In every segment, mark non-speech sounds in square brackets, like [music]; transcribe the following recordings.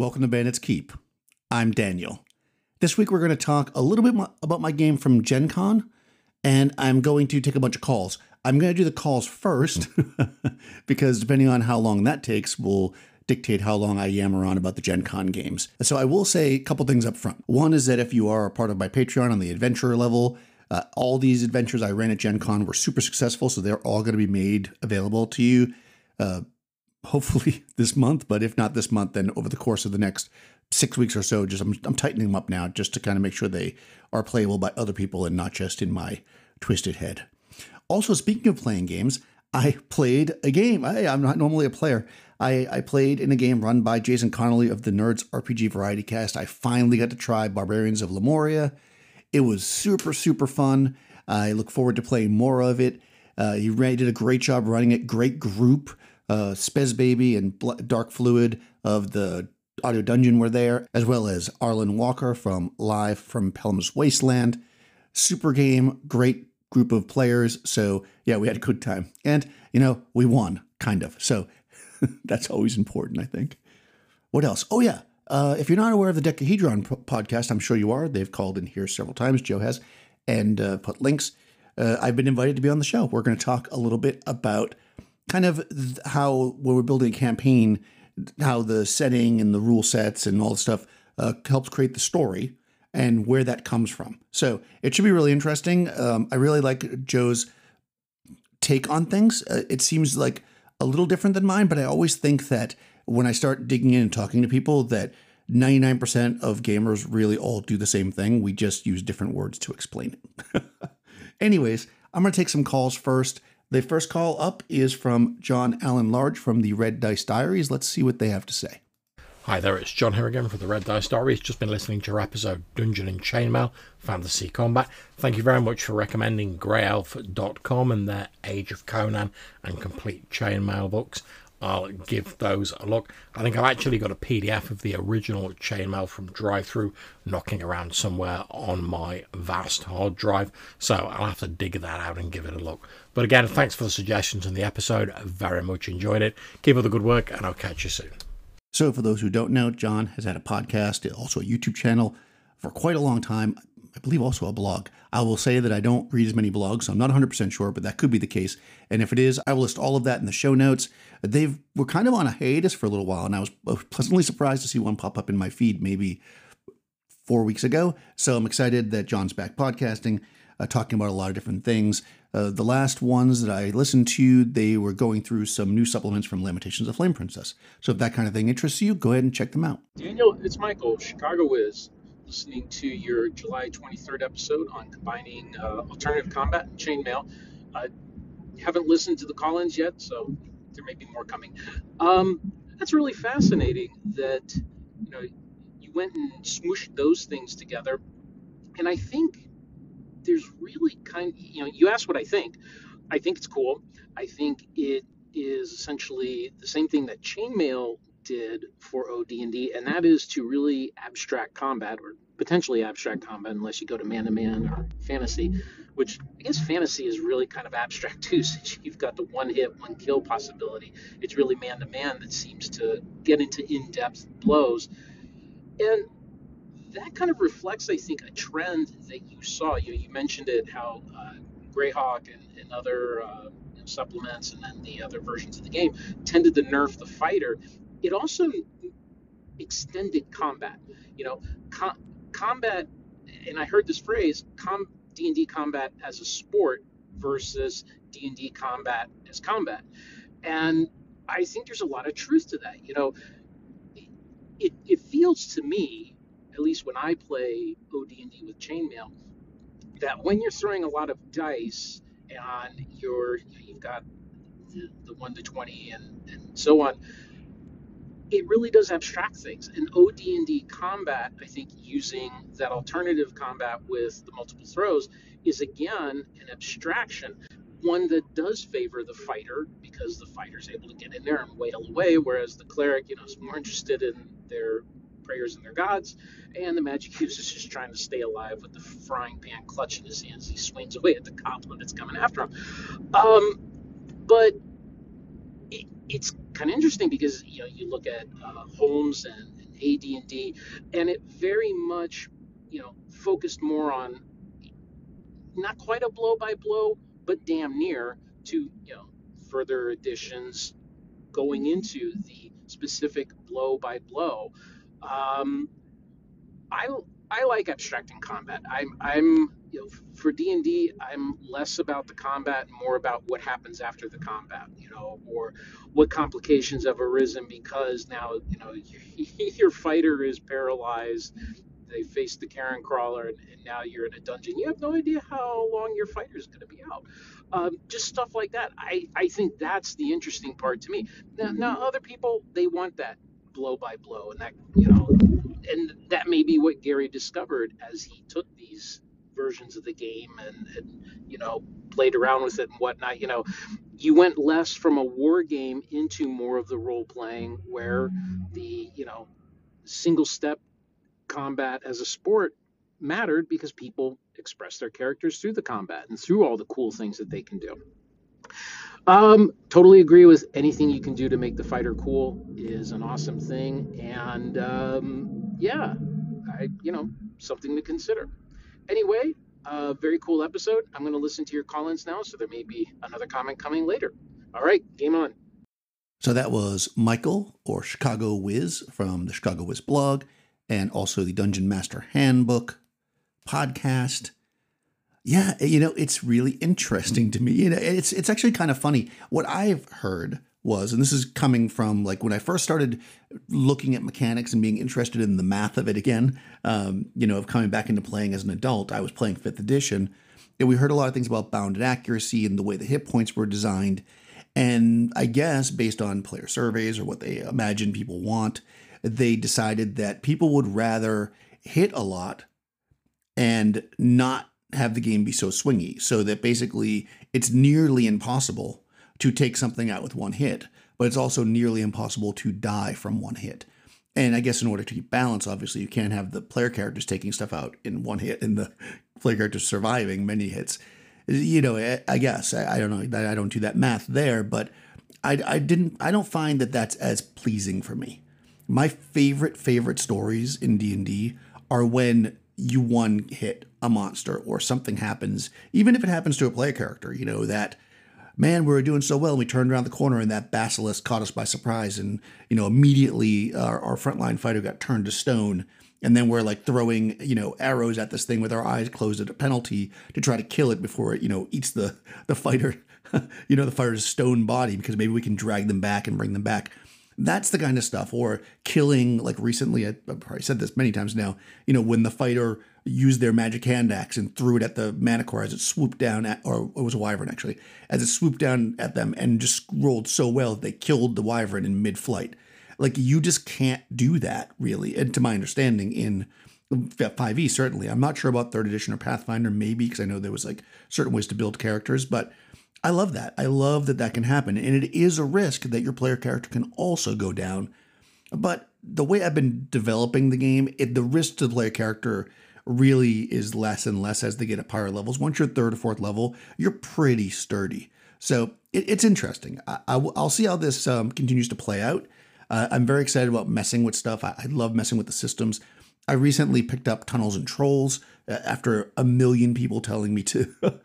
Welcome to Bandits Keep. I'm Daniel. This week we're going to talk a little bit mo- about my game from Gen Con, and I'm going to take a bunch of calls. I'm going to do the calls first [laughs] because depending on how long that takes will dictate how long I yammer on about the Gen Con games. So I will say a couple things up front. One is that if you are a part of my Patreon on the adventurer level, uh, all these adventures I ran at Gen Con were super successful, so they're all going to be made available to you. Uh, hopefully [laughs] this month, but if not this month, then over the course of the next six weeks or so, just I'm, I'm tightening them up now just to kind of make sure they are playable by other people and not just in my twisted head. Also, speaking of playing games, I played a game. I, I'm not normally a player. I, I played in a game run by Jason Connolly of the Nerds RPG Variety Cast. I finally got to try Barbarians of Lemuria. It was super, super fun. I look forward to playing more of it. Uh, he did a great job running it. Great group. Uh, Spez Baby and Dark Fluid of the Audio Dungeon were there, as well as Arlen Walker from Live from Pellam's Wasteland. Super game, great group of players. So, yeah, we had a good time. And, you know, we won, kind of. So, [laughs] that's always important, I think. What else? Oh, yeah. Uh, if you're not aware of the Decahedron podcast, I'm sure you are. They've called in here several times, Joe has, and uh, put links. Uh, I've been invited to be on the show. We're going to talk a little bit about kind of how when we're building a campaign, how the setting and the rule sets and all the stuff uh, helps create the story and where that comes from. So it should be really interesting. Um, I really like Joe's take on things. Uh, it seems like a little different than mine, but I always think that when I start digging in and talking to people, that 99% of gamers really all do the same thing. We just use different words to explain it. [laughs] Anyways, I'm going to take some calls first. The first call up is from John Allen Large from the Red Dice Diaries. Let's see what they have to say. Hi there, it's John here again for the Red Dice Diaries. Just been listening to your episode Dungeon and Chainmail Fantasy Combat. Thank you very much for recommending GreyElf.com and their Age of Conan and Complete Chainmail books. I'll give those a look. I think I've actually got a PDF of the original chainmail from DriveThru knocking around somewhere on my vast hard drive, so I'll have to dig that out and give it a look. But again, thanks for the suggestions in the episode. I very much enjoyed it. Keep up the good work, and I'll catch you soon. So, for those who don't know, John has had a podcast, also a YouTube channel for quite a long time. I believe also a blog. I will say that I don't read as many blogs, so I'm not 100% sure, but that could be the case. And if it is, I will list all of that in the show notes. They've were kind of on a hiatus for a little while, and I was pleasantly surprised to see one pop up in my feed maybe four weeks ago. So I'm excited that John's back podcasting, uh, talking about a lot of different things. Uh, the last ones that I listened to, they were going through some new supplements from Lamentations of Flame Princess. So if that kind of thing interests you, go ahead and check them out. Daniel, it's Michael, Chicago Wiz listening to your July 23rd episode on combining uh, alternative combat and chainmail. I haven't listened to the call-ins yet, so there may be more coming. Um, that's really fascinating that you know went and smooshed those things together, and I think there's really kind. You know, you asked what I think. I think it's cool. I think it is essentially the same thing that chainmail did for OD&D, and that is to really abstract combat or potentially abstract combat unless you go to man-to-man or fantasy, which I guess fantasy is really kind of abstract [laughs] too, since you've got the one-hit, one-kill possibility. It's really man-to-man that seems to get into in-depth blows, and that kind of reflects, I think, a trend that you saw. You, you mentioned it, how uh, Greyhawk and, and other uh, you know, supplements and then the other versions of the game tended to nerf the fighter it also extended combat. You know, com- combat, and I heard this phrase, com- D&D combat as a sport versus D&D combat as combat. And I think there's a lot of truth to that. You know, it, it feels to me, at least when I play OD&D with chainmail, that when you're throwing a lot of dice and you're, you know, you've got the, the 1 to 20 and, and so on, it really does abstract things. And OD&D combat, I think, using that alternative combat with the multiple throws is again an abstraction, one that does favor the fighter because the fighter's able to get in there and wail away, whereas the cleric, you know, is more interested in their prayers and their gods, and the magic user is just trying to stay alive with the frying pan clutch in his hands. As he swings away at the goblin that's coming after him. Um, but it, it's kind of interesting because you know you look at uh, Holmes and, and AD&D, and it very much, you know, focused more on not quite a blow by blow, but damn near to, you know, further additions going into the specific blow by blow. Um, I I like abstracting combat. I'm I'm you know for D and D I'm less about the combat, more about what happens after the combat. You know, or what complications have arisen because now you know [laughs] your fighter is paralyzed. They face the carrion crawler, and, and now you're in a dungeon. You have no idea how long your fighter is going to be out. Um, just stuff like that. I, I think that's the interesting part to me. Now, now other people they want that blow by blow, and that you know and that may be what Gary discovered as he took these versions of the game and, and you know played around with it and whatnot. You know, you went less from a war game into more of the role playing, where the you know single step combat as a sport mattered because people express their characters through the combat and through all the cool things that they can do. Um, totally agree with anything you can do to make the fighter cool is an awesome thing, and um, yeah, I you know something to consider. Anyway, uh, very cool episode. I'm going to listen to your call-ins now, so there may be another comment coming later. All right, game on. So that was Michael or Chicago Wiz from the Chicago Wiz blog, and also the Dungeon Master Handbook podcast. Yeah, you know, it's really interesting to me. You know, it's it's actually kind of funny. What I've heard was, and this is coming from like when I first started looking at mechanics and being interested in the math of it again, um, you know, of coming back into playing as an adult. I was playing fifth edition, and we heard a lot of things about bounded accuracy and the way the hit points were designed. And I guess based on player surveys or what they imagine people want, they decided that people would rather hit a lot and not have the game be so swingy. So that basically it's nearly impossible to take something out with one hit, but it's also nearly impossible to die from one hit. And I guess in order to keep balance, obviously, you can't have the player characters taking stuff out in one hit and the [laughs] player characters surviving many hits. You know, I guess I, don't know. I don't do that math there, but I, I didn't. I don't find that that's as pleasing for me. My favorite favorite stories in D and D are when you one hit a monster or something happens, even if it happens to a player character. You know that man, we were doing so well. And we turned around the corner and that basilisk caught us by surprise. And, you know, immediately uh, our, our frontline fighter got turned to stone. And then we're like throwing, you know, arrows at this thing with our eyes closed at a penalty to try to kill it before it, you know, eats the, the fighter, [laughs] you know, the fighter's stone body because maybe we can drag them back and bring them back. That's the kind of stuff. Or killing, like recently, I, I've probably said this many times now, you know, when the fighter used their magic hand axe and threw it at the manticore as it swooped down at, or it was a wyvern actually, as it swooped down at them and just rolled so well that they killed the wyvern in mid flight. Like you just can't do that really. And to my understanding, in 5e certainly, I'm not sure about third edition or Pathfinder, maybe because I know there was like certain ways to build characters, but I love that. I love that that can happen, and it is a risk that your player character can also go down. But the way I've been developing the game, it, the risk to the player character really is less and less as they get up higher levels. Once you're third or fourth level, you're pretty sturdy. So it, it's interesting. I, will see how this um, continues to play out. Uh, I'm very excited about messing with stuff. I, I, love messing with the systems. I recently picked up Tunnels and Trolls uh, after a million people telling me to [laughs]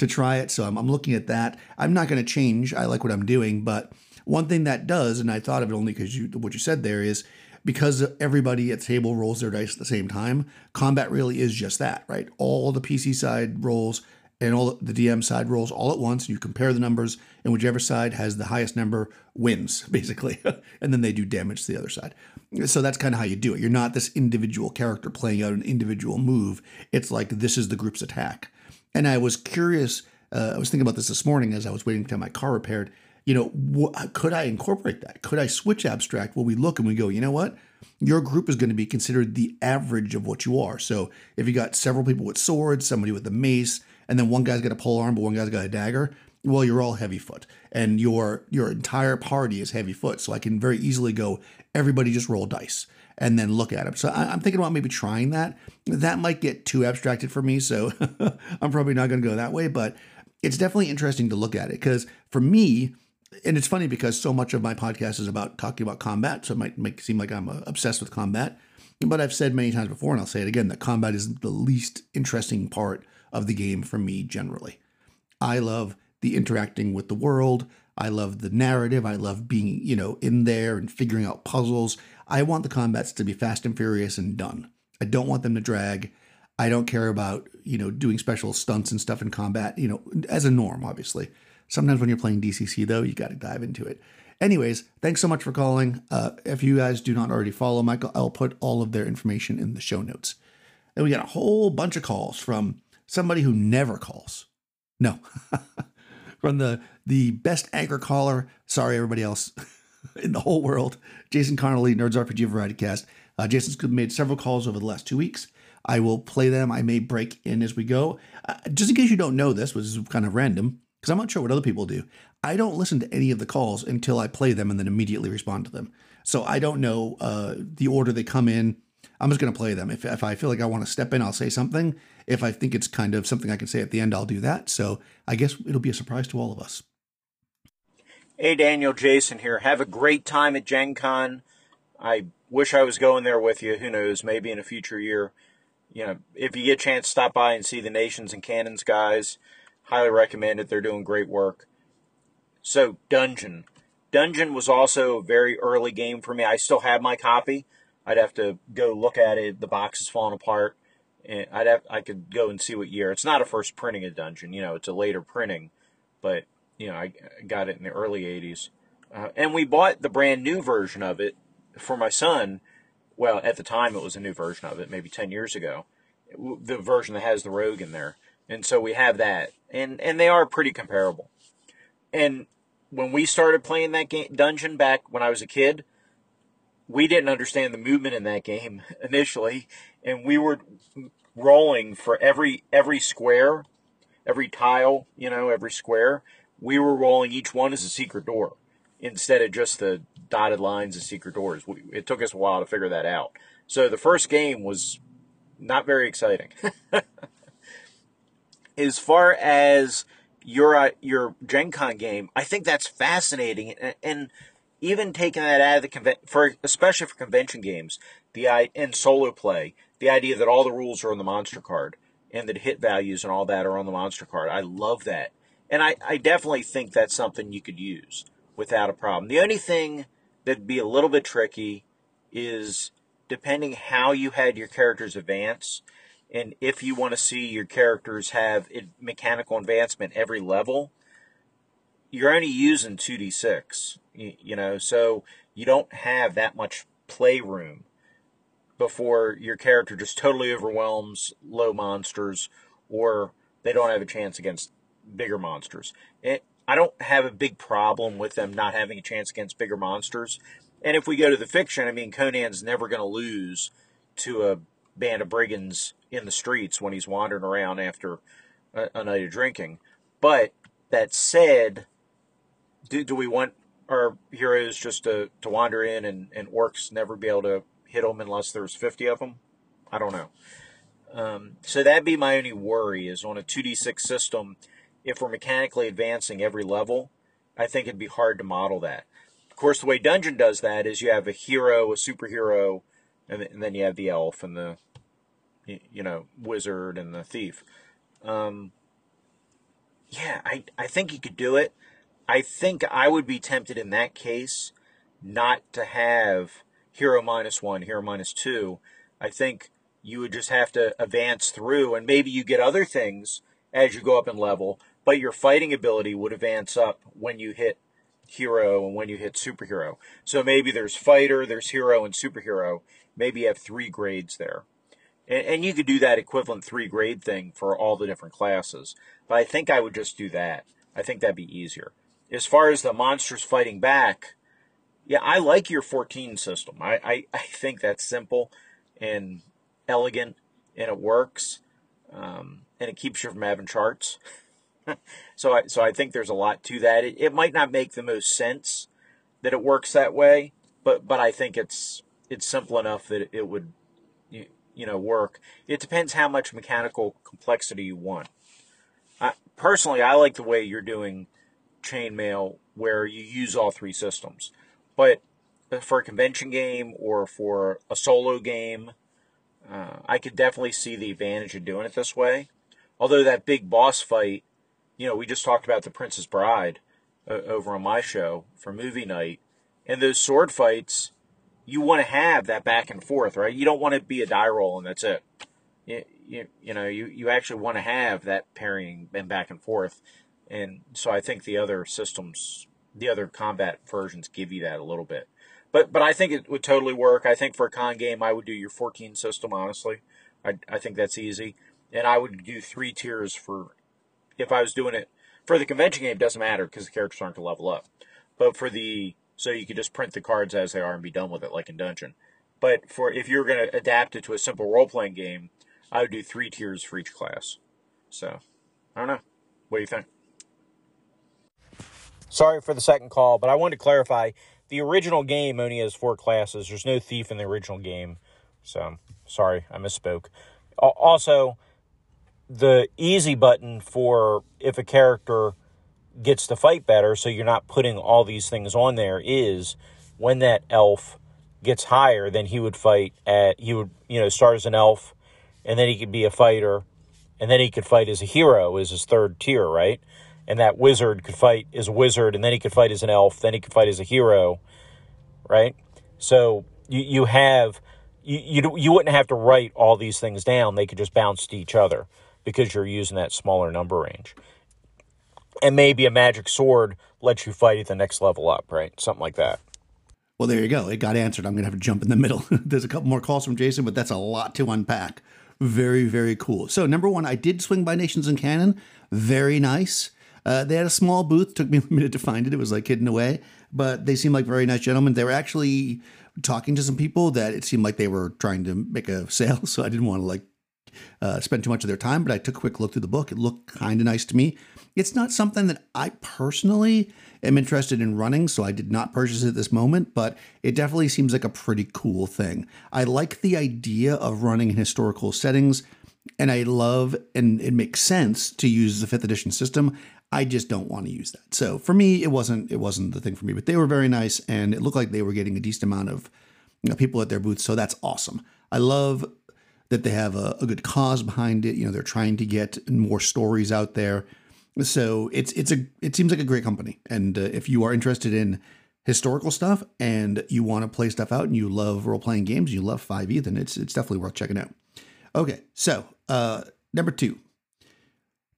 to try it. So I'm, I'm looking at that. I'm not going to change. I like what I'm doing, but one thing that does, and I thought of it only because you what you said there is because everybody at table rolls their dice at the same time, combat really is just that, right? All the PC side rolls and all the DM side rolls all at once. You compare the numbers, and whichever side has the highest number wins, [laughs] basically. [laughs] and then they do damage to the other side. So that's kind of how you do it. You're not this individual character playing out an individual move. It's like this is the group's attack. And I was curious. Uh, I was thinking about this this morning as I was waiting to have my car repaired you know, wh- could I incorporate that? Could I switch abstract where we look and we go, you know what? Your group is going to be considered the average of what you are. So if you got several people with swords, somebody with a mace, and then one guy's got a pole arm, but one guy's got a dagger, well, you're all heavy foot, and your your entire party is heavy foot. So I can very easily go, everybody just roll dice and then look at them. So I, am thinking about maybe trying that. That might get too abstracted for me, so [laughs] I'm probably not going to go that way. But it's definitely interesting to look at it because for me, and it's funny because so much of my podcast is about talking about combat, so it might make seem like I'm uh, obsessed with combat. But I've said many times before, and I'll say it again, that combat is the least interesting part of the game for me generally. I love the interacting with the world. I love the narrative. I love being, you know, in there and figuring out puzzles. I want the combats to be fast and furious and done. I don't want them to drag. I don't care about, you know, doing special stunts and stuff in combat, you know, as a norm, obviously. Sometimes when you're playing DCC, though, you got to dive into it. Anyways, thanks so much for calling. Uh, if you guys do not already follow Michael, I'll put all of their information in the show notes. And we got a whole bunch of calls from somebody who never calls. No, [laughs] from the the best anchor caller. Sorry, everybody else [laughs] [laughs] in the whole world. Jason Connolly, Nerds RPG Variety Cast. Uh, Jason's made several calls over the last two weeks. I will play them. I may break in as we go. Uh, just in case you don't know this, which is kind of random, because I'm not sure what other people do. I don't listen to any of the calls until I play them and then immediately respond to them. So I don't know uh, the order they come in. I'm just going to play them. If, if I feel like I want to step in, I'll say something. If I think it's kind of something I can say at the end, I'll do that. So I guess it'll be a surprise to all of us. Hey, Daniel, Jason here. Have a great time at Gen Con. I wish I was going there with you. Who knows? Maybe in a future year. You know, if you get a chance, stop by and see the Nations and Cannons guys. Highly recommend it. They're doing great work. So, Dungeon. Dungeon was also a very early game for me. I still have my copy. I'd have to go look at it. The box is falling apart. And I'd have I could go and see what year. It's not a first printing of Dungeon. You know, it's a later printing, but you know, I got it in the early 80s. Uh, and we bought the brand new version of it for my son. Well, at the time, it was a new version of it, maybe 10 years ago. The version that has the rogue in there. And so we have that. And, and they are pretty comparable. And when we started playing that game, dungeon back when I was a kid, we didn't understand the movement in that game [laughs] initially. And we were rolling for every, every square, every tile, you know, every square we were rolling each one as a secret door instead of just the dotted lines of secret doors. We, it took us a while to figure that out. So the first game was not very exciting. [laughs] as far as your uh, your Gen Con game, I think that's fascinating, and, and even taking that out of the convention, for especially for convention games, the and solo play, the idea that all the rules are on the monster card and that hit values and all that are on the monster card. I love that. And I, I definitely think that's something you could use without a problem. The only thing that'd be a little bit tricky is depending how you had your characters advance and if you want to see your characters have mechanical advancement every level, you're only using 2d6, you know, so you don't have that much playroom before your character just totally overwhelms low monsters or they don't have a chance against bigger monsters. It, I don't have a big problem with them not having a chance against bigger monsters. And if we go to the fiction, I mean, Conan's never going to lose to a band of brigands in the streets when he's wandering around after a, a night of drinking. But that said, do, do we want our heroes just to, to wander in and, and orcs never be able to hit them unless there's 50 of them? I don't know. Um, so that'd be my only worry is on a 2d6 system if we're mechanically advancing every level, I think it'd be hard to model that. Of course, the way Dungeon does that is you have a hero, a superhero, and, then you have the elf and the, you know, wizard and the thief. Um, yeah, I, I think you could do it. I think I would be tempted in that case not to have hero minus one, hero minus two. I think you would just have to advance through, and maybe you get other things as you go up in level, but your fighting ability would advance up when you hit hero and when you hit superhero. So maybe there's fighter, there's hero, and superhero. Maybe you have three grades there. And, and you could do that equivalent three grade thing for all the different classes. But I think I would just do that. I think that'd be easier. As far as the monsters fighting back, yeah, I like your 14 system. I, I, I think that's simple and elegant and it works. Um, and it keeps you from having charts. [laughs] [laughs] so I so I think there's a lot to that. It, it might not make the most sense that it works that way, but but I think it's it's simple enough that it would you, you know work. It depends how much mechanical complexity you want. I, personally, I like the way you're doing chainmail where you use all three systems. But for a convention game or for a solo game, uh, I could definitely see the advantage of doing it this way. Although that big boss fight, you know, we just talked about the Princess Bride uh, over on my show for movie night, and those sword fights, you want to have that back and forth, right? You don't want to be a die roll and that's it. You, you, you know, you, you actually want to have that parrying and back and forth. And so I think the other systems, the other combat versions give you that a little bit. But but I think it would totally work. I think for a con game, I would do your 14 system, honestly. I, I think that's easy. And I would do three tiers for, if I was doing it, for the convention game, it doesn't matter because the characters aren't to level up. But for the, so you could just print the cards as they are and be done with it, like in Dungeon. But for if you're going to adapt it to a simple role playing game, I would do three tiers for each class. So, I don't know. What do you think? Sorry for the second call, but I wanted to clarify the original game only has four classes. There's no thief in the original game. So, sorry, I misspoke. Also, the easy button for if a character gets to fight better, so you're not putting all these things on there, is when that elf gets higher, then he would fight at, he would, you know, start as an elf, and then he could be a fighter, and then he could fight as a hero, as his third tier, right? and that wizard could fight as a wizard, and then he could fight as an elf, then he could fight as a hero, right? So you you have you you you wouldn't have to write all these things down; they could just bounce to each other because you're using that smaller number range. And maybe a magic sword lets you fight at the next level up, right? Something like that. Well, there you go. It got answered. I'm going to have to jump in the middle. [laughs] There's a couple more calls from Jason, but that's a lot to unpack. Very, very cool. So, number one, I did swing by Nations and Cannon. Very nice. Uh, they had a small booth. Took me [laughs] a minute to find it. It was like hidden away, but they seemed like very nice gentlemen. They were actually talking to some people that it seemed like they were trying to make a [laughs] sale. So I didn't want to like uh, spend too much of their time, but I took a quick look through the book. It looked kind of nice to me. It's not something that I personally am interested in running, so I did not purchase it at this moment, but it definitely seems like a pretty cool thing. I like the idea of running in historical settings, and I love, and it makes sense to use the fifth edition system. I just don't want to use that. So for me, it wasn't it wasn't the thing for me. But they were very nice, and it looked like they were getting a decent amount of you know, people at their booth. So that's awesome. I love that they have a, a, good cause behind it. You know, they're trying to get more stories out there. So it's it's a it seems like a great company. And uh, if you are interested in historical stuff and you want to play stuff out and you love role playing games, you love 5e, then it's it's definitely worth checking out. Okay, so uh, number two,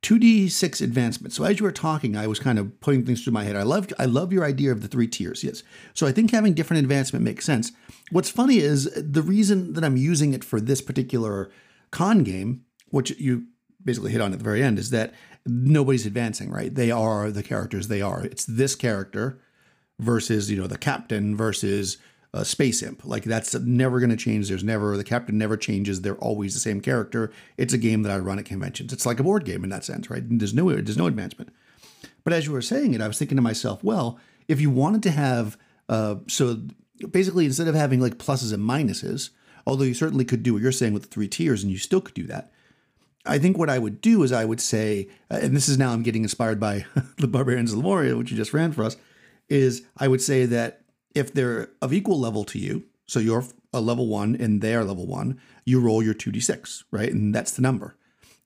2d6 advancement. So as you were talking, I was kind of putting things through my head. I love I love your idea of the three tiers. Yes. So I think having different advancement makes sense. What's funny is the reason that I'm using it for this particular con game, which you basically hit on at the very end, is that nobody's advancing, right? They are the characters they are. It's this character versus, you know, the captain versus a space imp. Like that's never going to change. There's never the captain never changes. They're always the same character. It's a game that I run at conventions. It's like a board game in that sense, right? There's no there's no advancement. But as you were saying it, I was thinking to myself, well, if you wanted to have uh, so basically instead of having like pluses and minuses, although you certainly could do what you're saying with the three tiers, and you still could do that. I think what I would do is I would say, uh, and this is now I'm getting inspired by [laughs] the Barbarians of Lemuria, which you just ran for us, is I would say that if they're of equal level to you, so you're a level one and they're level one, you roll your 2d6, right? And that's the number.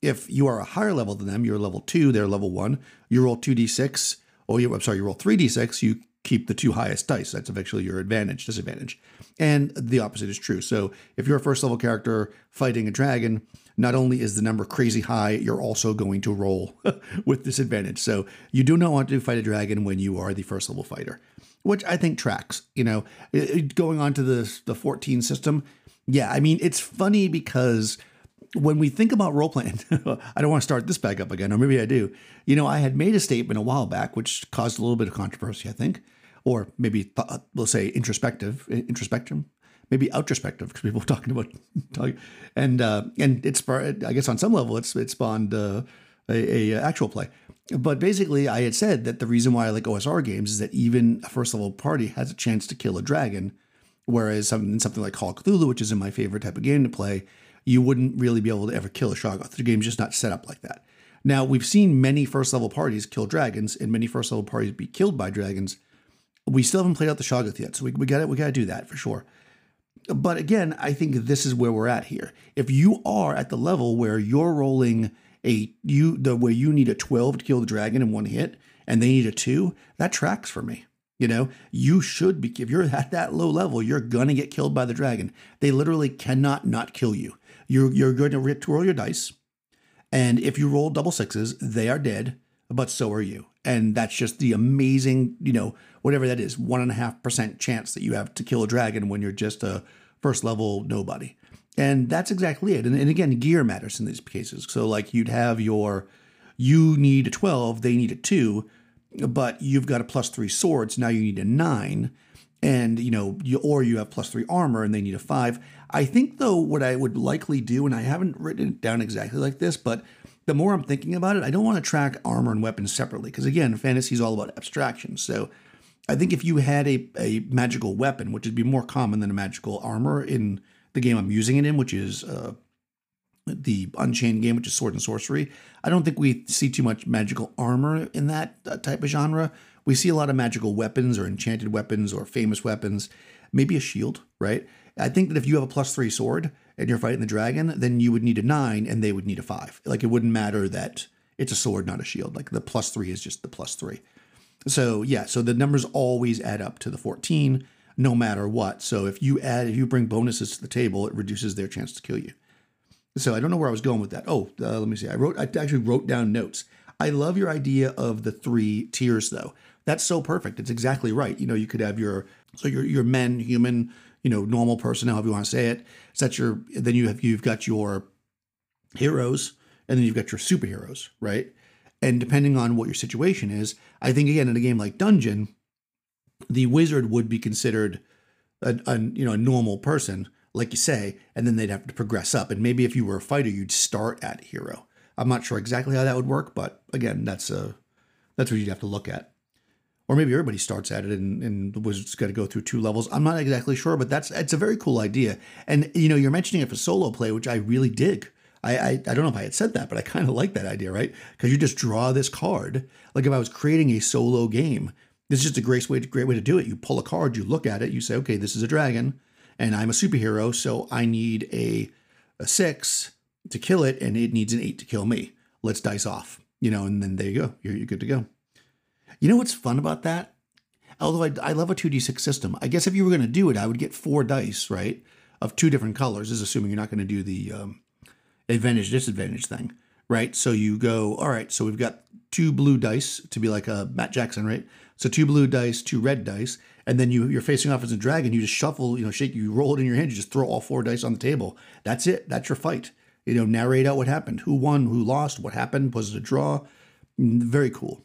If you are a higher level than them, you're level two, they're level one, you roll 2d6, or you, I'm sorry, you roll 3d6, you keep the two highest dice. That's eventually your advantage, disadvantage. And the opposite is true. So if you're a first level character fighting a dragon, not only is the number crazy high, you're also going to roll [laughs] with disadvantage. So you do not want to fight a dragon when you are the first level fighter which I think tracks. You know, going on to the the 14 system, yeah, I mean it's funny because when we think about role playing, [laughs] I don't want to start this back up again, or maybe I do. You know, I had made a statement a while back which caused a little bit of controversy, I think, or maybe th- we'll say introspective, introspection, maybe outrospective because people were talking about [laughs] talking, and uh, and it's I guess on some level it's it spawned uh, a, a uh, actual play. But basically, I had said that the reason why I like OSR games is that even a first level party has a chance to kill a dragon, whereas something, something like Call of Cthulhu, which isn't my favorite type of game to play, you wouldn't really be able to ever kill a Shoggoth. The game's just not set up like that. Now, we've seen many first level parties kill dragons and many first level parties be killed by dragons. We still haven't played out the Shoggoth yet, so we, we got we got to do that for sure. But again, I think this is where we're at here. If you are at the level where you're rolling a you the where you need a 12 to kill the dragon in one hit and they need a 2, that tracks for me. You know, you should be if you're at that low level, you're gonna get killed by the dragon. They literally cannot not kill you. You're you're going to roll your dice. And if you roll double sixes, they are dead, but so are you. And that's just the amazing, you know, whatever that is, one and a half percent chance that you have to kill a dragon when you're just a first level nobody. And that's exactly it. And, and again, gear matters in these cases. So, like, you'd have your, you need a 12, they need a 2, but you've got a plus 3 swords, now you need a 9 and you know you, or you have plus three armor and they need a five i think though what i would likely do and i haven't written it down exactly like this but the more i'm thinking about it i don't want to track armor and weapons separately because again fantasy is all about abstraction so i think if you had a, a magical weapon which would be more common than a magical armor in the game i'm using it in which is uh, the Unchained game, which is sword and sorcery. I don't think we see too much magical armor in that uh, type of genre. We see a lot of magical weapons or enchanted weapons or famous weapons, maybe a shield, right? I think that if you have a plus three sword and you're fighting the dragon, then you would need a nine and they would need a five. Like it wouldn't matter that it's a sword, not a shield. Like the plus three is just the plus three. So yeah, so the numbers always add up to the 14 no matter what. So if you add, if you bring bonuses to the table, it reduces their chance to kill you. So I don't know where I was going with that. Oh, uh, let me see. I wrote, I actually wrote down notes. I love your idea of the three tiers though. That's so perfect. It's exactly right. You know, you could have your so your your men, human, you know, normal person, however you want to say it. So that's your then you have you've got your heroes and then you've got your superheroes, right? And depending on what your situation is, I think again in a game like Dungeon, the wizard would be considered a, a you know a normal person, like you say, and then they'd have to progress up. And maybe if you were a fighter, you'd start at hero. I'm not sure exactly how that would work, but again, that's a that's what you'd have to look at or maybe everybody starts at it and, and the wizard's got to go through two levels. I'm not exactly sure, but that's it's a very cool idea. And you know, you're mentioning it for solo play, which I really dig. I, I, I don't know if I had said that, but I kind of like that idea, right? Because you just draw this card. Like if I was creating a solo game, this is just a great way to great way to do it. You pull a card, you look at it, you say, okay, this is a dragon, and I'm a superhero, so I need a a six to kill it, and it needs an eight to kill me. Let's dice off, you know, and then there you go. You're, you're good to go. You know what's fun about that? Although I, I love a 2d6 system, I guess if you were going to do it, I would get four dice, right? Of two different colors, is assuming you're not going to do the um, advantage disadvantage thing, right? So you go, all right, so we've got two blue dice to be like a Matt Jackson, right? So two blue dice, two red dice, and then you you're facing off as a dragon. You just shuffle, you know, shake, you roll it in your hand, you just throw all four dice on the table. That's it. That's your fight. You know, narrate out what happened, who won, who lost, what happened, was it a draw? Mm, very cool.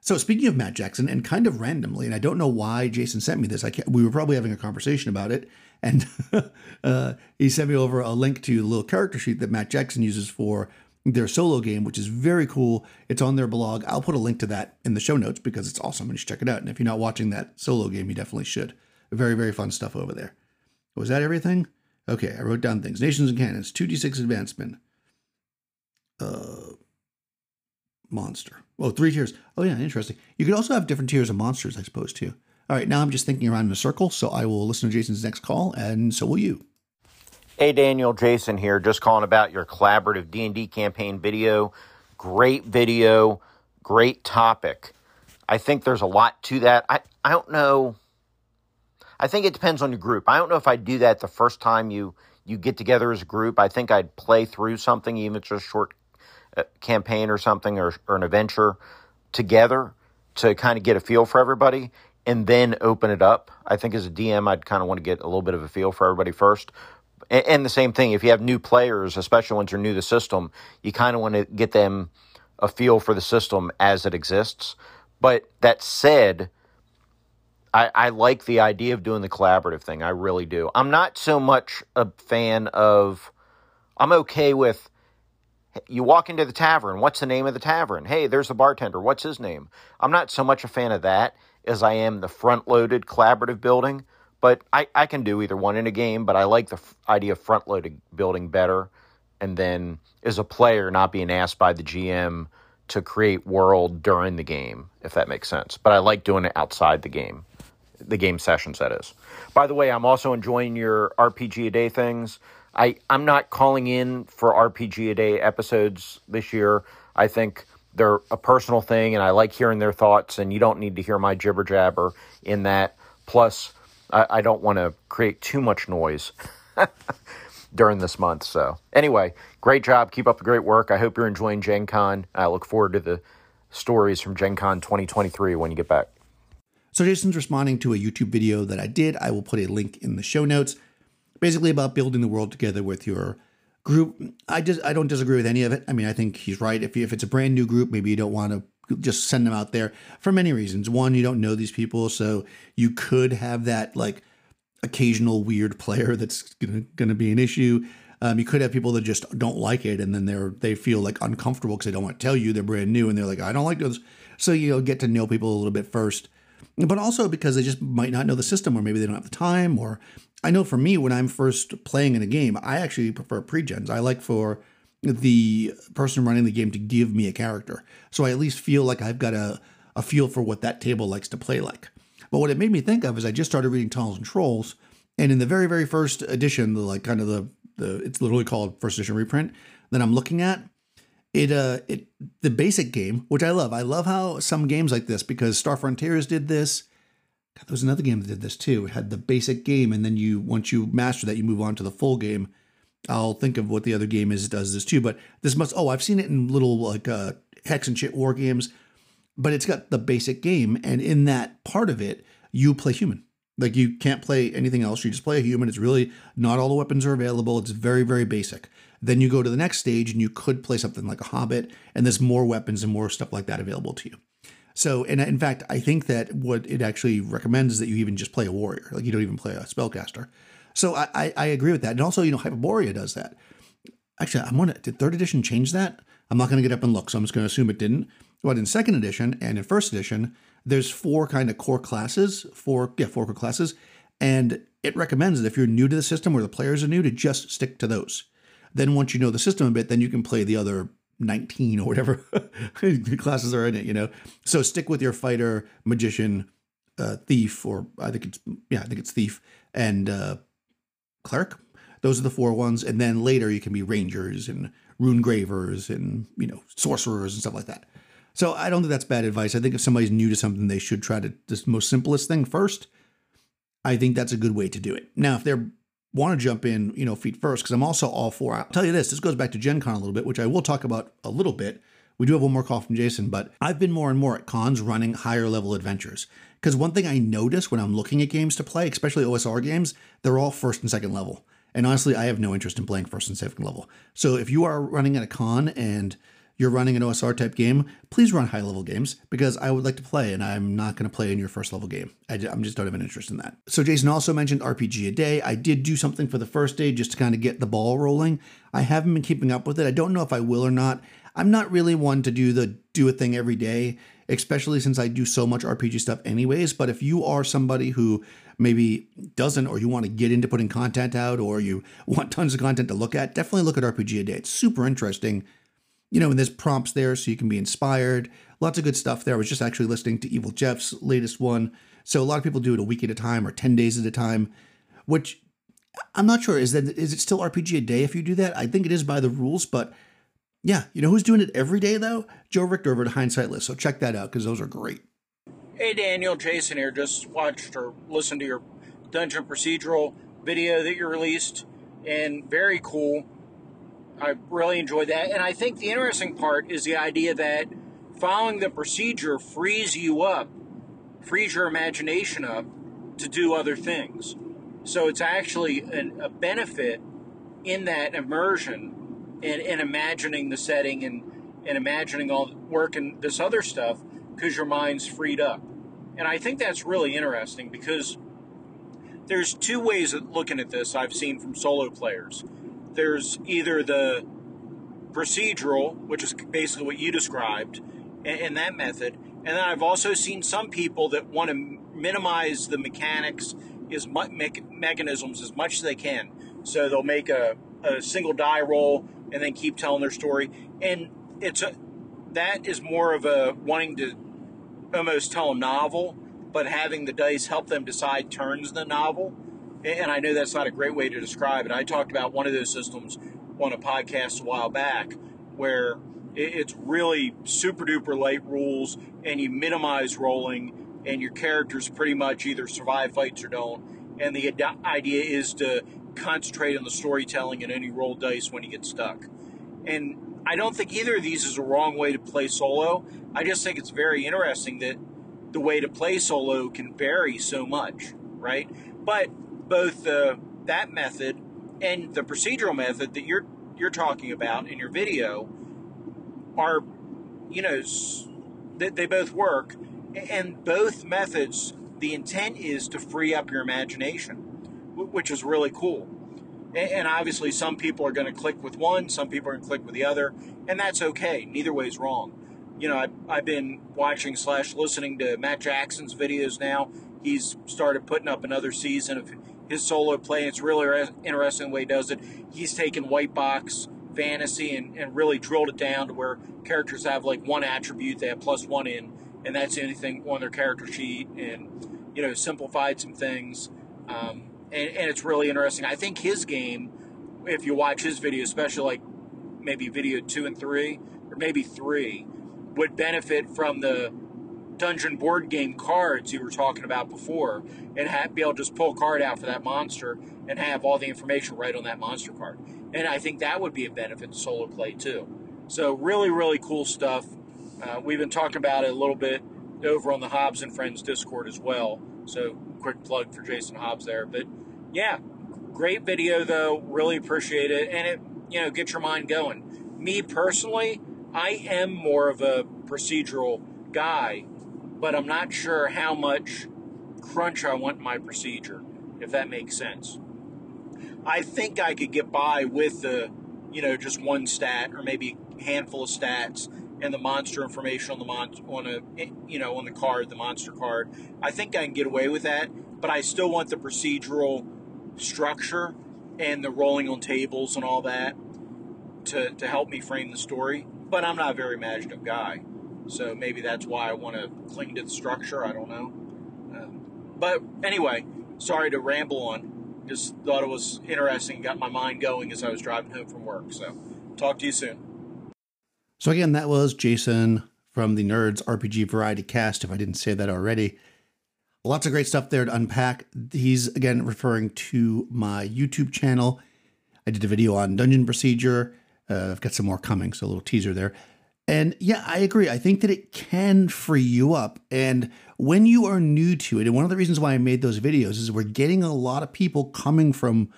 So speaking of Matt Jackson, and kind of randomly, and I don't know why Jason sent me this. I we were probably having a conversation about it, and [laughs] uh, he sent me over a link to the little character sheet that Matt Jackson uses for their solo game, which is very cool. It's on their blog. I'll put a link to that in the show notes because it's awesome and you should check it out. And if you're not watching that solo game, you definitely should. Very, very fun stuff over there. Was that everything? Okay, I wrote down things. Nations and Cannons, 2d6 advancement. Uh, monster. Oh, three tiers. Oh, yeah, interesting. You could also have different tiers of monsters, I suppose, too. All right, now I'm just thinking around in a circle, so I will listen to Jason's next call, and so will you. Hey, Daniel, Jason here, just calling about your collaborative D&D campaign video. Great video, great topic. I think there's a lot to that. I, I don't know. I think it depends on your group. I don't know if I'd do that the first time you you get together as a group. I think I'd play through something, even if it's just short uh, campaign or something or, or an adventure together to kind of get a feel for everybody and then open it up. I think as a DM, I'd kind of want to get a little bit of a feel for everybody first. And, the same thing, if you have new players, especially once you're new to the system, you kind of want to get them a feel for the system as it exists. But that said, I, I like the idea of doing the collaborative thing. I really do. I'm not so much a fan of, I'm okay with you walk into the tavern. What's the name of the tavern? Hey, there's the bartender. What's his name? I'm not so much a fan of that as I am the front loaded collaborative building, but I, I can do either one in a game, but I like the f- idea of front loaded building better and then as a player not being asked by the GM to create world during the game, if that makes sense. But I like doing it outside the game, the game sessions, that is. By the way, I'm also enjoying your RPG a day things. I, I'm not calling in for RPG a day episodes this year. I think they're a personal thing, and I like hearing their thoughts, and you don't need to hear my jibber jabber in that. Plus, I, I don't want to create too much noise. [laughs] during this month. So, anyway, great job. Keep up the great work. I hope you're enjoying Gen Con. I look forward to the stories from Gen Con 2023 when you get back. So, Jason's responding to a YouTube video that I did. I will put a link in the show notes. Basically, about building the world together with your group. I just I don't disagree with any of it. I mean, I think he's right. If if it's a brand new group, maybe you don't want to just send them out there for many reasons. One, you don't know these people, so you could have that like occasional weird player that's going to be an issue. Um, you could have people that just don't like it, and then they're they feel like uncomfortable because they don't want to tell you they're brand new, and they're like, I don't like this. So you know, get to know people a little bit first, but also because they just might not know the system, or maybe they don't have the time. Or I know for me, when I'm first playing in a game, I actually prefer pre-gens. I like for the person running the game to give me a character, so I at least feel like I've got a a feel for what that table likes to play like. But what it made me think of is I just started reading Tunnels and Trolls, and in the very, very first edition, the like kind of the the it's literally called first edition reprint that I'm looking at, it uh it the basic game, which I love. I love how some games like this because Star Frontiers did this. God, there was another game that did this too. It had the basic game, and then you once you master that, you move on to the full game. I'll think of what the other game is does this too. But this must oh, I've seen it in little like uh hex and shit war games but it's got the basic game. And in that part of it, you play human. Like you can't play anything else. You just play a human. It's really not all the weapons are available. It's very, very basic. Then you go to the next stage and you could play something like a hobbit, and there's more weapons and more stuff like that available to you. So, and in fact, I think that what it actually recommends is that you even just play a warrior, like you don't even play a spellcaster. So I, I, I agree with that. And also, you know, Hyperborea does that. Actually, I'm wondering, did third edition change that? I'm not going to get up and look, so I'm just going to assume it didn't. But in second edition and in first edition, there's four kind of core classes, four yeah, four core classes, and it recommends that if you're new to the system or the players are new, to just stick to those. Then once you know the system a bit, then you can play the other 19 or whatever [laughs] classes are in it, you know. So stick with your fighter, magician, uh, thief, or I think it's yeah, I think it's thief and uh, cleric. Those are the four ones, and then later you can be rangers and rune gravers and you know sorcerers and stuff like that. So I don't think that's bad advice. I think if somebody's new to something, they should try to the most simplest thing first. I think that's a good way to do it. Now, if they want to jump in, you know, feet first, because I'm also all for. I'll tell you this. This goes back to Gen Con a little bit, which I will talk about a little bit. We do have one more call from Jason, but I've been more and more at cons running higher level adventures. Because one thing I notice when I'm looking at games to play, especially OSR games, they're all first and second level. And honestly, I have no interest in playing first and second level. So if you are running at a con and you're running an OSR type game, please run high level games because I would like to play and I'm not going to play in your first level game. I, am just don't have an interest in that. So Jason also mentioned RPG a day. I did do something for the first day just to kind of get the ball rolling. I haven't been keeping up with it. I don't know if I will or not. I'm not really one to do the do a thing every day, especially since I do so much RPG stuff anyways. But if you are somebody who maybe doesn't, or you want to get into putting content out, or you want tons of content to look at, definitely look at RPG a day. It's super interesting you know, and there's prompts there so you can be inspired. Lots of good stuff there. I was just actually listening to Evil Jeff's latest one. So a lot of people do it a week at a time or 10 days at a time, which I'm not sure. Is that is it still RPG a day if you do that? I think it is by the rules, but yeah, you know who's doing it every day though? Joe Richter over at Hindsightless. So check that out because those are great. Hey Daniel, Jason here. Just watched or listened to your dungeon procedural video that you released, and very cool. I really enjoyed that. And I think the interesting part is the idea that following the procedure frees you up, frees your imagination up to do other things. So it's actually an, a benefit in that immersion and, and imagining the setting and, and imagining all the work and this other stuff because your mind's freed up. And I think that's really interesting because there's two ways of looking at this I've seen from solo players there's either the procedural, which is basically what you described, in that method, and then I've also seen some people that want to minimize the mechanics, much me- mechanisms as much as they can. So they'll make a, a single die roll and then keep telling their story. And it's a that is more of a wanting to almost tell a novel, but having the dice help them decide turns the novel. And I know that's not a great way to describe it. I talked about one of those systems on a podcast a while back where it's really super duper light rules and you minimize rolling and your characters pretty much either survive fights or don't. And the idea is to concentrate on the storytelling and any roll dice when you get stuck. And I don't think either of these is a wrong way to play solo. I just think it's very interesting that the way to play solo can vary so much, right? But both the that method and the procedural method that you're you're talking about in your video are, you know, they, they both work, and both methods. The intent is to free up your imagination, which is really cool. And obviously, some people are going to click with one, some people are going to click with the other, and that's okay. Neither way is wrong. You know, I, I've been watching slash listening to Matt Jackson's videos now. He's started putting up another season of his solo play. It's really interesting the way he does it. He's taken white box fantasy and, and really drilled it down to where characters have like one attribute they have plus one in, and that's anything on their character sheet, and you know simplified some things. Um, and, and it's really interesting. I think his game, if you watch his video, especially like maybe video two and three, or maybe three, would benefit from the dungeon board game cards you were talking about before and have, be able to just pull a card out for that monster and have all the information right on that monster card. And I think that would be a benefit to solo play too. So really, really cool stuff. Uh, we've been talking about it a little bit over on the Hobbs and Friends Discord as well. So quick plug for Jason Hobbs there. But yeah, great video though. Really appreciate it, and it you know gets your mind going. Me personally, I am more of a procedural guy, but I'm not sure how much crunch I want in my procedure, if that makes sense. I think I could get by with the, you know, just one stat or maybe a handful of stats and the monster information on the mon- on a you know on the card, the monster card. I think I can get away with that, but I still want the procedural structure and the rolling on tables and all that to to help me frame the story. But I'm not a very imaginative guy, so maybe that's why I want to cling to the structure. I don't know. Um, but anyway, sorry to ramble on. Just thought it was interesting. Got my mind going as I was driving home from work. So, talk to you soon. So, again, that was Jason from the Nerds RPG Variety Cast, if I didn't say that already. Lots of great stuff there to unpack. He's, again, referring to my YouTube channel. I did a video on dungeon procedure. Uh, I've got some more coming, so a little teaser there. And yeah, I agree. I think that it can free you up. And when you are new to it, and one of the reasons why I made those videos is we're getting a lot of people coming from,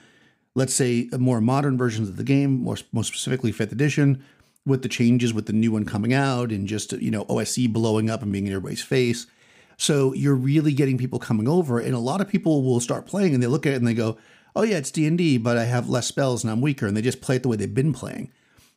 let's say, more modern versions of the game, more, more specifically fifth edition, with the changes with the new one coming out and just, you know, OSE blowing up and being in everybody's face. So you're really getting people coming over and a lot of people will start playing and they look at it and they go, "Oh yeah, it's D&D, but I have less spells and I'm weaker." And they just play it the way they've been playing.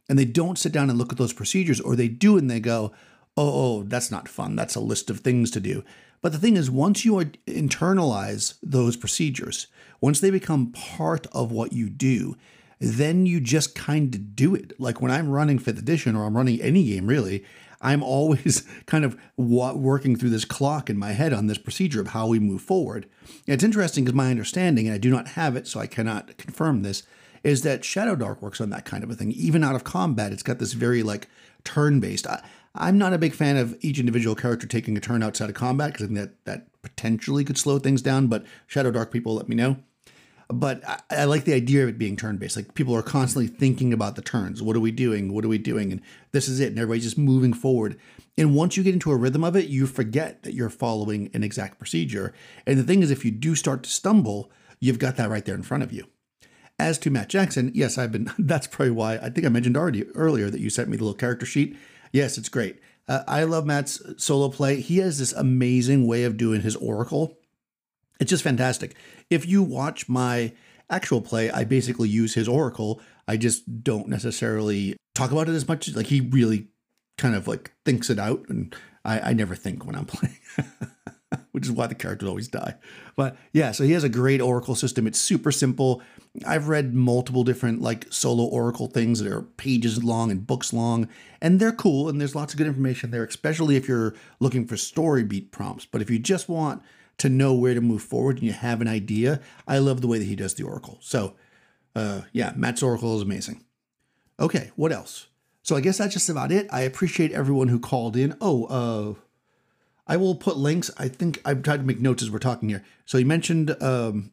And they don't sit down and look at those procedures or they do and they go, "Oh, oh, that's not fun. That's a list of things to do." But the thing is, once you internalize those procedures, once they become part of what you do, then you just kind of do it. Like when I'm running fifth edition or I'm running any game really, I'm always [laughs] kind of working through this clock in my head on this procedure of how we move forward. And it's interesting because my understanding, and I do not have it, so I cannot confirm this, is that Shadowdark works on that kind of a thing. Even out of combat, it's got this very like turn based. I, am not a big fan of each individual character taking a turn outside of combat because I think that that potentially could slow things down. But Shadowdark people, let me know but I, I, like the idea of it being turn based. Like people are constantly thinking about the turns. What are we doing? What are we doing? And this is it. And everybody's just moving forward. And once you get into a rhythm of it, you forget that you're following an exact procedure. And the thing is, if you do start to stumble, you've got that right there in front of you. As to Matt Jackson, yes, I've been. [laughs] That's probably why I think I mentioned already earlier that you sent me the little character sheet. Yes, it's great. Uh, I love Matt's solo play. He has this amazing way of doing his oracle it's just fantastic. If you watch my actual play, I basically use his oracle. I just don't necessarily talk about it as much. Like he really kind of like thinks it out, and I, I never think when I'm [laughs] playing. which is why the characters always die. But yeah, so he has a great Oracle system. It's super simple. I've read multiple different like solo Oracle things that are pages long and books long, and they're cool. And there's lots of good information there, especially if you're looking for story beat prompts. But if you just want to know where to move forward and you have an idea, I love the way that he does the Oracle. So uh, yeah, Matt's Oracle is amazing. Okay, what else? So I guess that's just about it. I appreciate everyone who called in. Oh, uh, I will put links. I think I've tried to make notes as we're talking here. So you mentioned um,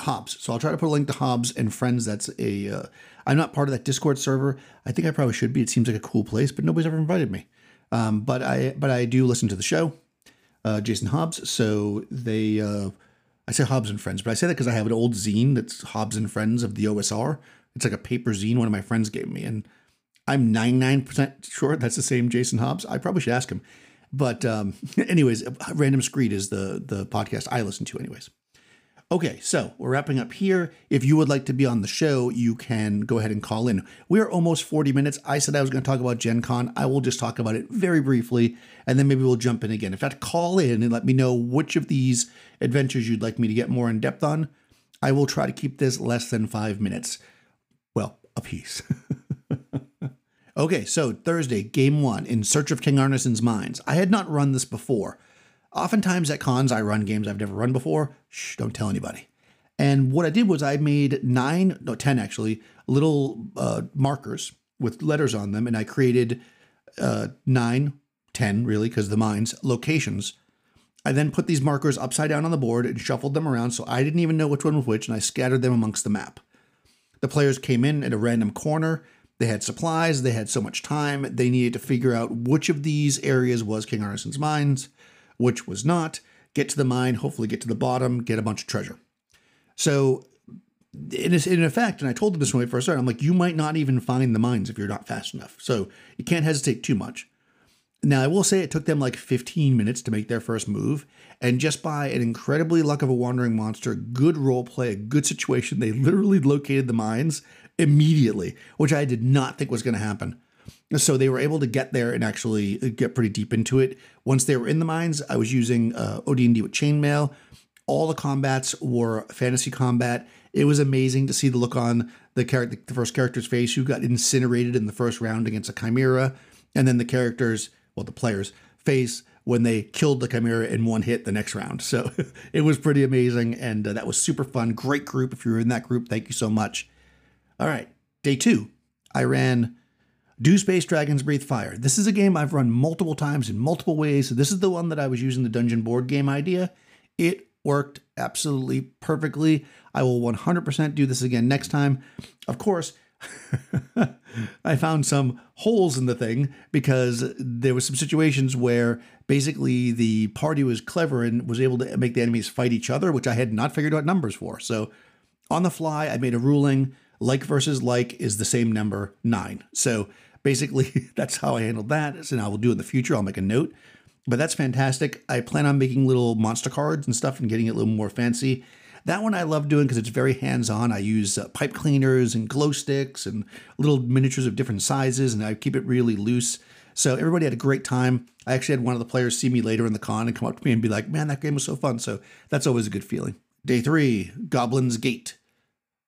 Hobbs. So I'll try to put a link to Hobbs and Friends. That's a. Uh, I'm not part of that Discord server. I think I probably should be. It seems like a cool place, but nobody's ever invited me. Um, but I but I do listen to the show, uh, Jason Hobbs. So they. Uh, I say Hobbs and Friends, but I say that because I have an old zine that's Hobbs and Friends of the OSR. It's like a paper zine one of my friends gave me, and I'm 99% sure that's the same Jason Hobbs. I probably should ask him. But um, [laughs] anyways, Random Screed is the the podcast I listen to, anyways. Okay, so we're wrapping up here. If you would like to be on the show, you can go ahead and call in. We're almost 40 minutes. I said I was going to talk about Gen Con. I will just talk about it very briefly, and then maybe we'll jump in again. In fact, call in and let me know which of these adventures you'd like me to get more in depth on. I will try to keep this less than five minutes. Well, a piece. [laughs] okay, so Thursday, game one, In Search of King Arneson's Mines. I had not run this before. Oftentimes at cons, I run games I've never run before. Shh, don't tell anybody. And what I did was I made nine, no, 10 actually, little uh, markers with letters on them. And I created uh, nine, 10 really, because the mines, locations. I then put these markers upside down on the board and shuffled them around so I didn't even know which one was which. And I scattered them amongst the map. The players came in at a random corner. They had supplies. They had so much time. They needed to figure out which of these areas was King Arneson's mines which was not. Get to the mine, hopefully get to the bottom, get a bunch of treasure. So, in, effect, and I told them this when we first started, I'm like, you might not even find the mines if you're not fast enough. So, you can't hesitate too much. Now, I will say it took them like 15 minutes to make their first move. And just by an incredibly luck of a wandering monster, good role play, a good situation, they literally located the mines immediately, which I did not think was going to happen. So they were able to get there and actually uh, get pretty deep into it. Once they were in the mines, I was using uh, OD&D with chainmail. All the combats were fantasy combat. It was amazing to see the look on the character, the first character's face, who got incinerated in the first round against a chimera, and then the characters, well, the players' face when they killed the chimera in one hit the next round. So [laughs] it was pretty amazing, and uh, that was super fun. Great group. If you were in that group, thank you so much. All right, day two, I ran do Space Dragons Breathe Fire. This is a game I've run multiple times in multiple ways. This is the one that I was using the dungeon board game idea. It worked absolutely perfectly. I will 100% do this again next time. Of course, [laughs] I found some holes in the thing because there were some situations where basically the party was clever and was able to make the enemies fight each other, which I had not figured out numbers for. So on the fly, I made a ruling like versus like is the same number, nine. So basically, [laughs] that's how I handled that. So now I will do in the future. I'll make a note. But that's fantastic. I plan on making little monster cards and stuff and getting it a little more fancy. That one I love doing because it's very hands on. I use uh, pipe cleaners and glow sticks and little miniatures of different sizes, and I keep it really loose. So everybody had a great time. I actually had one of the players see me later in the con and come up to me and be like, man, that game was so fun. So that's always a good feeling. Day three, Goblin's Gate.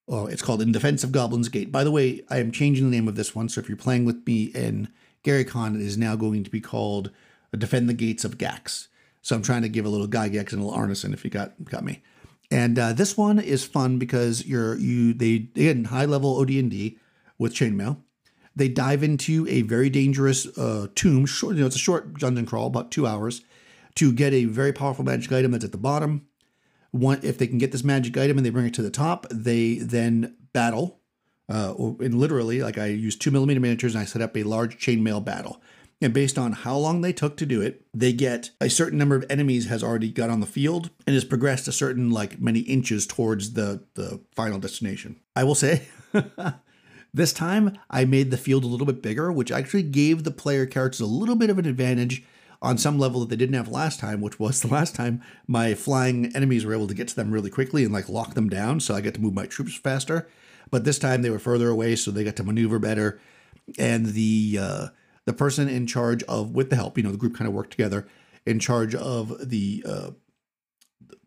Oh, it's called In Defense of Goblin's Gate. By the way, I am changing the name of this one. So if you're playing with me in Gary Con, it is now going to be called Defend the Gates of Gax. So I'm trying to give a little Gygax and a little Arneson if you got got me. And uh, this one is fun because you're you they again high level OD&D with chainmail. They dive into a very dangerous uh, tomb. Short, you know, it's a short dungeon crawl, about two hours, to get a very powerful magic item that's at the bottom one, if they can get this magic item and they bring it to the top, they then battle. Uh, and literally, like I used two millimeter miniatures and I set up a large chainmail battle. And based on how long they took to do it, they get a certain number of enemies has already got on the field and has progressed a certain like many inches towards the the final destination. I will say, [laughs] this time I made the field a little bit bigger, which actually gave the player characters a little bit of an advantage on some level that they didn't have last time, which was [laughs] the last time my flying enemies were able to get to them really quickly and like lock them down. So I get to move my troops faster. But this time they were further away, so they got to maneuver better. And the uh, the person in charge of with the help, you know, the group kind of worked together. in charge of the uh,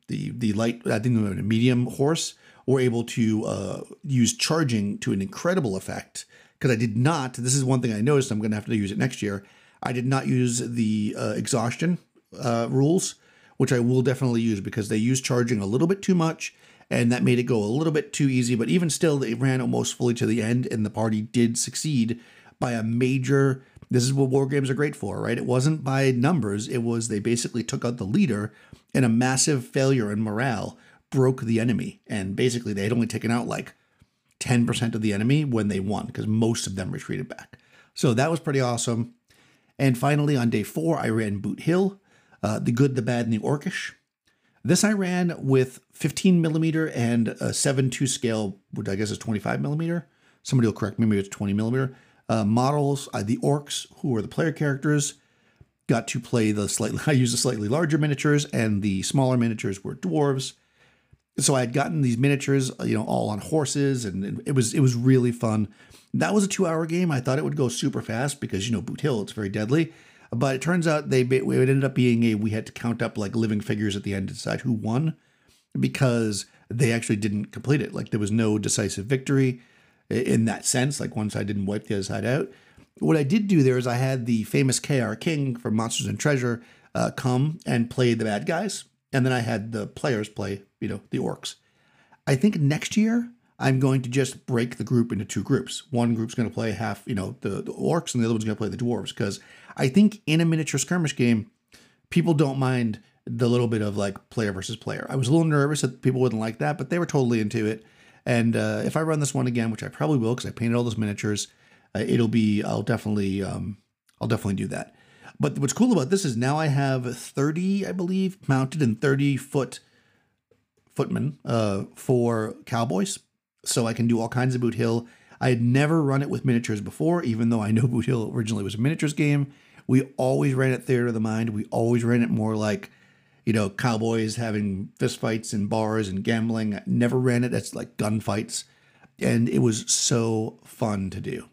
the the light, I think the medium horse, were able to uh, use charging to an incredible effect. Because I did not. This is one thing I noticed. I'm going to have to use it next year. I did not use the uh, exhaustion uh, rules, which I will definitely use because they use charging a little bit too much, and that made it go a little bit too easy. But even still, they ran almost fully to the end, and the party did succeed by a major. This is what war games are great for, right? It wasn't by numbers. It was they basically took out the leader, and a massive failure in morale broke the enemy, and basically they had only taken out like 10% of the enemy when they won because most of them retreated back. So that was pretty awesome. And finally, on day four, I ran Boot Hill, uh, the good, the bad, and the orcish. This I ran with 15 millimeter and a 7.2 scale, which I guess is 25 millimeter. Somebody will correct me, maybe it's 20 millimeter. Uh, models, uh, the orcs, who are the player characters, got to play the slightly, [laughs] I used the slightly larger miniatures, and the smaller miniatures were dwarves. So I had gotten these miniatures, you know, all on horses, and it was it was really fun. That was a two hour game. I thought it would go super fast because you know Boot Hill, it's very deadly. But it turns out they it ended up being a we had to count up like living figures at the end to decide who won because they actually didn't complete it. Like there was no decisive victory in that sense. Like one side didn't wipe the other side out. What I did do there is I had the famous KR King from Monsters and Treasure uh, come and play the bad guys, and then I had the players play, you know, the orcs. I think next year I'm going to just break the group into two groups. One group's going to play half, you know, the, the orcs, and the other one's going to play the dwarves. Because I think in a miniature skirmish game, people don't mind the little bit of like player versus player. I was a little nervous that people wouldn't like that, but they were totally into it. And uh, if I run this one again, which I probably will, because I painted all those miniatures, uh, it'll be I'll definitely um, I'll definitely do that. But what's cool about this is now I have 30, I believe, mounted and 30 foot footmen uh, for cowboys, so I can do all kinds of boot hill. I had never run it with miniatures before, even though I know [laughs] Boot Hill originally was a miniatures game. We always ran it theater of the mind. We always ran it more like, you know, cowboys having fistfights in bars and gambling. I never ran it as like gunfights. And it was so fun to do.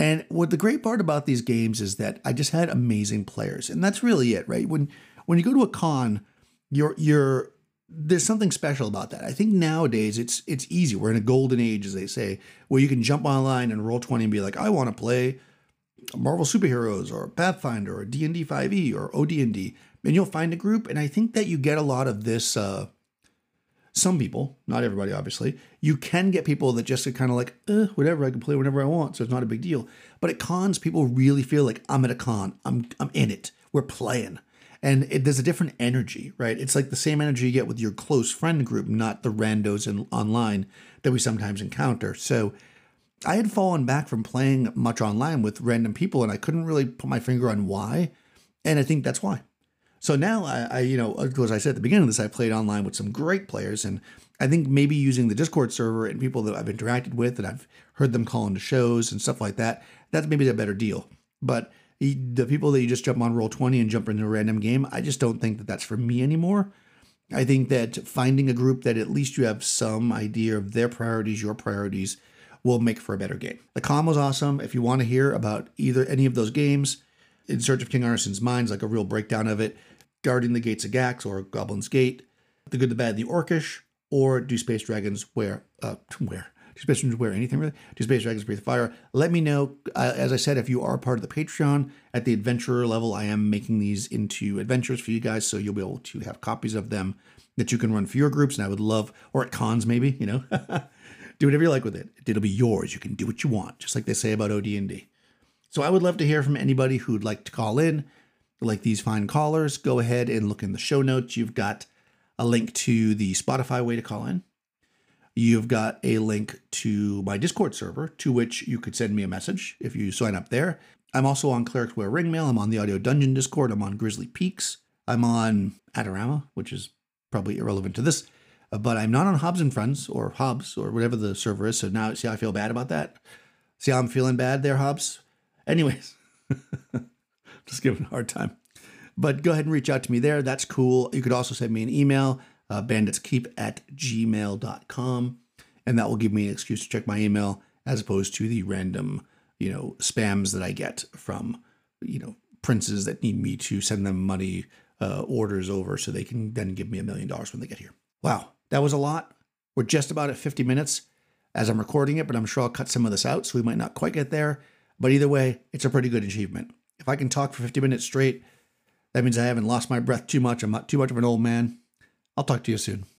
And what the great part about these games is that I just had amazing players, and that's really it, right? When when you go to a con, you're you're there's something special about that. I think nowadays it's it's easy. We're in a golden age, as they say, where you can jump online and roll twenty and be like, I want to play Marvel superheroes or Pathfinder or D and D five E or OD and D, and you'll find a group. And I think that you get a lot of this. Uh, some people, not everybody, obviously, you can get people that just kind of like, eh, whatever, I can play whenever I want, so it's not a big deal. But at cons, people really feel like I'm at a con, I'm I'm in it, we're playing, and it, there's a different energy, right? It's like the same energy you get with your close friend group, not the randos in, online that we sometimes encounter. So. I had fallen back from playing much online with random people, and I couldn't really put my finger on why. And I think that's why. So now I, I, you know, as I said at the beginning of this, I played online with some great players, and I think maybe using the Discord server and people that I've interacted with and I've heard them call into shows and stuff like that, that's maybe a better deal. But the people that you just jump on roll 20 and jump into a random game, I just don't think that that's for me anymore. I think that finding a group that at least you have some idea of their priorities, your priorities, will make for a better game. The con was awesome. If you want to hear about either any of those games, In Search of King Arneson Mines, like a real breakdown of it, Guarding the Gates of Gax or Goblin's Gate, The Good, the Bad, the Orcish, or Do Space Dragons Wear, uh, [laughs] Wear, Do Space Dragons Wear anything really? Do Space Dragons Breathe Fire? Let me know. Uh, as I said, if you are part of the Patreon at the adventurer level, I am making these into adventures for you guys, so you'll be able to have copies of them that you can run for your groups. And I would love, or at cons maybe, you know, [laughs] do whatever you like with it. It'll be yours. You can do what you want, just like they say about OD&D. So I would love to hear from anybody who'd like to call in like these fine callers, go ahead and look in the show notes. You've got a link to the Spotify way to call in. You've got a link to my Discord server to which you could send me a message if you sign up there. I'm also on Clerics Wear Ringmail. I'm on the Audio Dungeon Discord. I'm on Grizzly Peaks. I'm on Adorama, which is probably irrelevant to this, but I'm not on Hobbs and Friends or Hobbs or whatever the server is. So now, see, I feel bad about that. See how I'm feeling bad there, Hobbs. Anyways, [laughs] Just giving a hard time. But go ahead and reach out to me there. That's cool. You could also send me an email, uh, banditskeep at gmail.com. And that will give me an excuse to check my email as opposed to the random, you know, spams that I get from, you know, princes that need me to send them money uh, orders over so they can then give me a million dollars when they get here. Wow, that was a lot. We're just about at 50 minutes as I'm recording it, but I'm sure I'll cut some of this out, so we might not quite get there. But either way, it's a pretty good achievement if I can talk for 50 minutes straight, that means I haven't lost my breath too much. I'm not too much of an old man. I'll talk to you soon.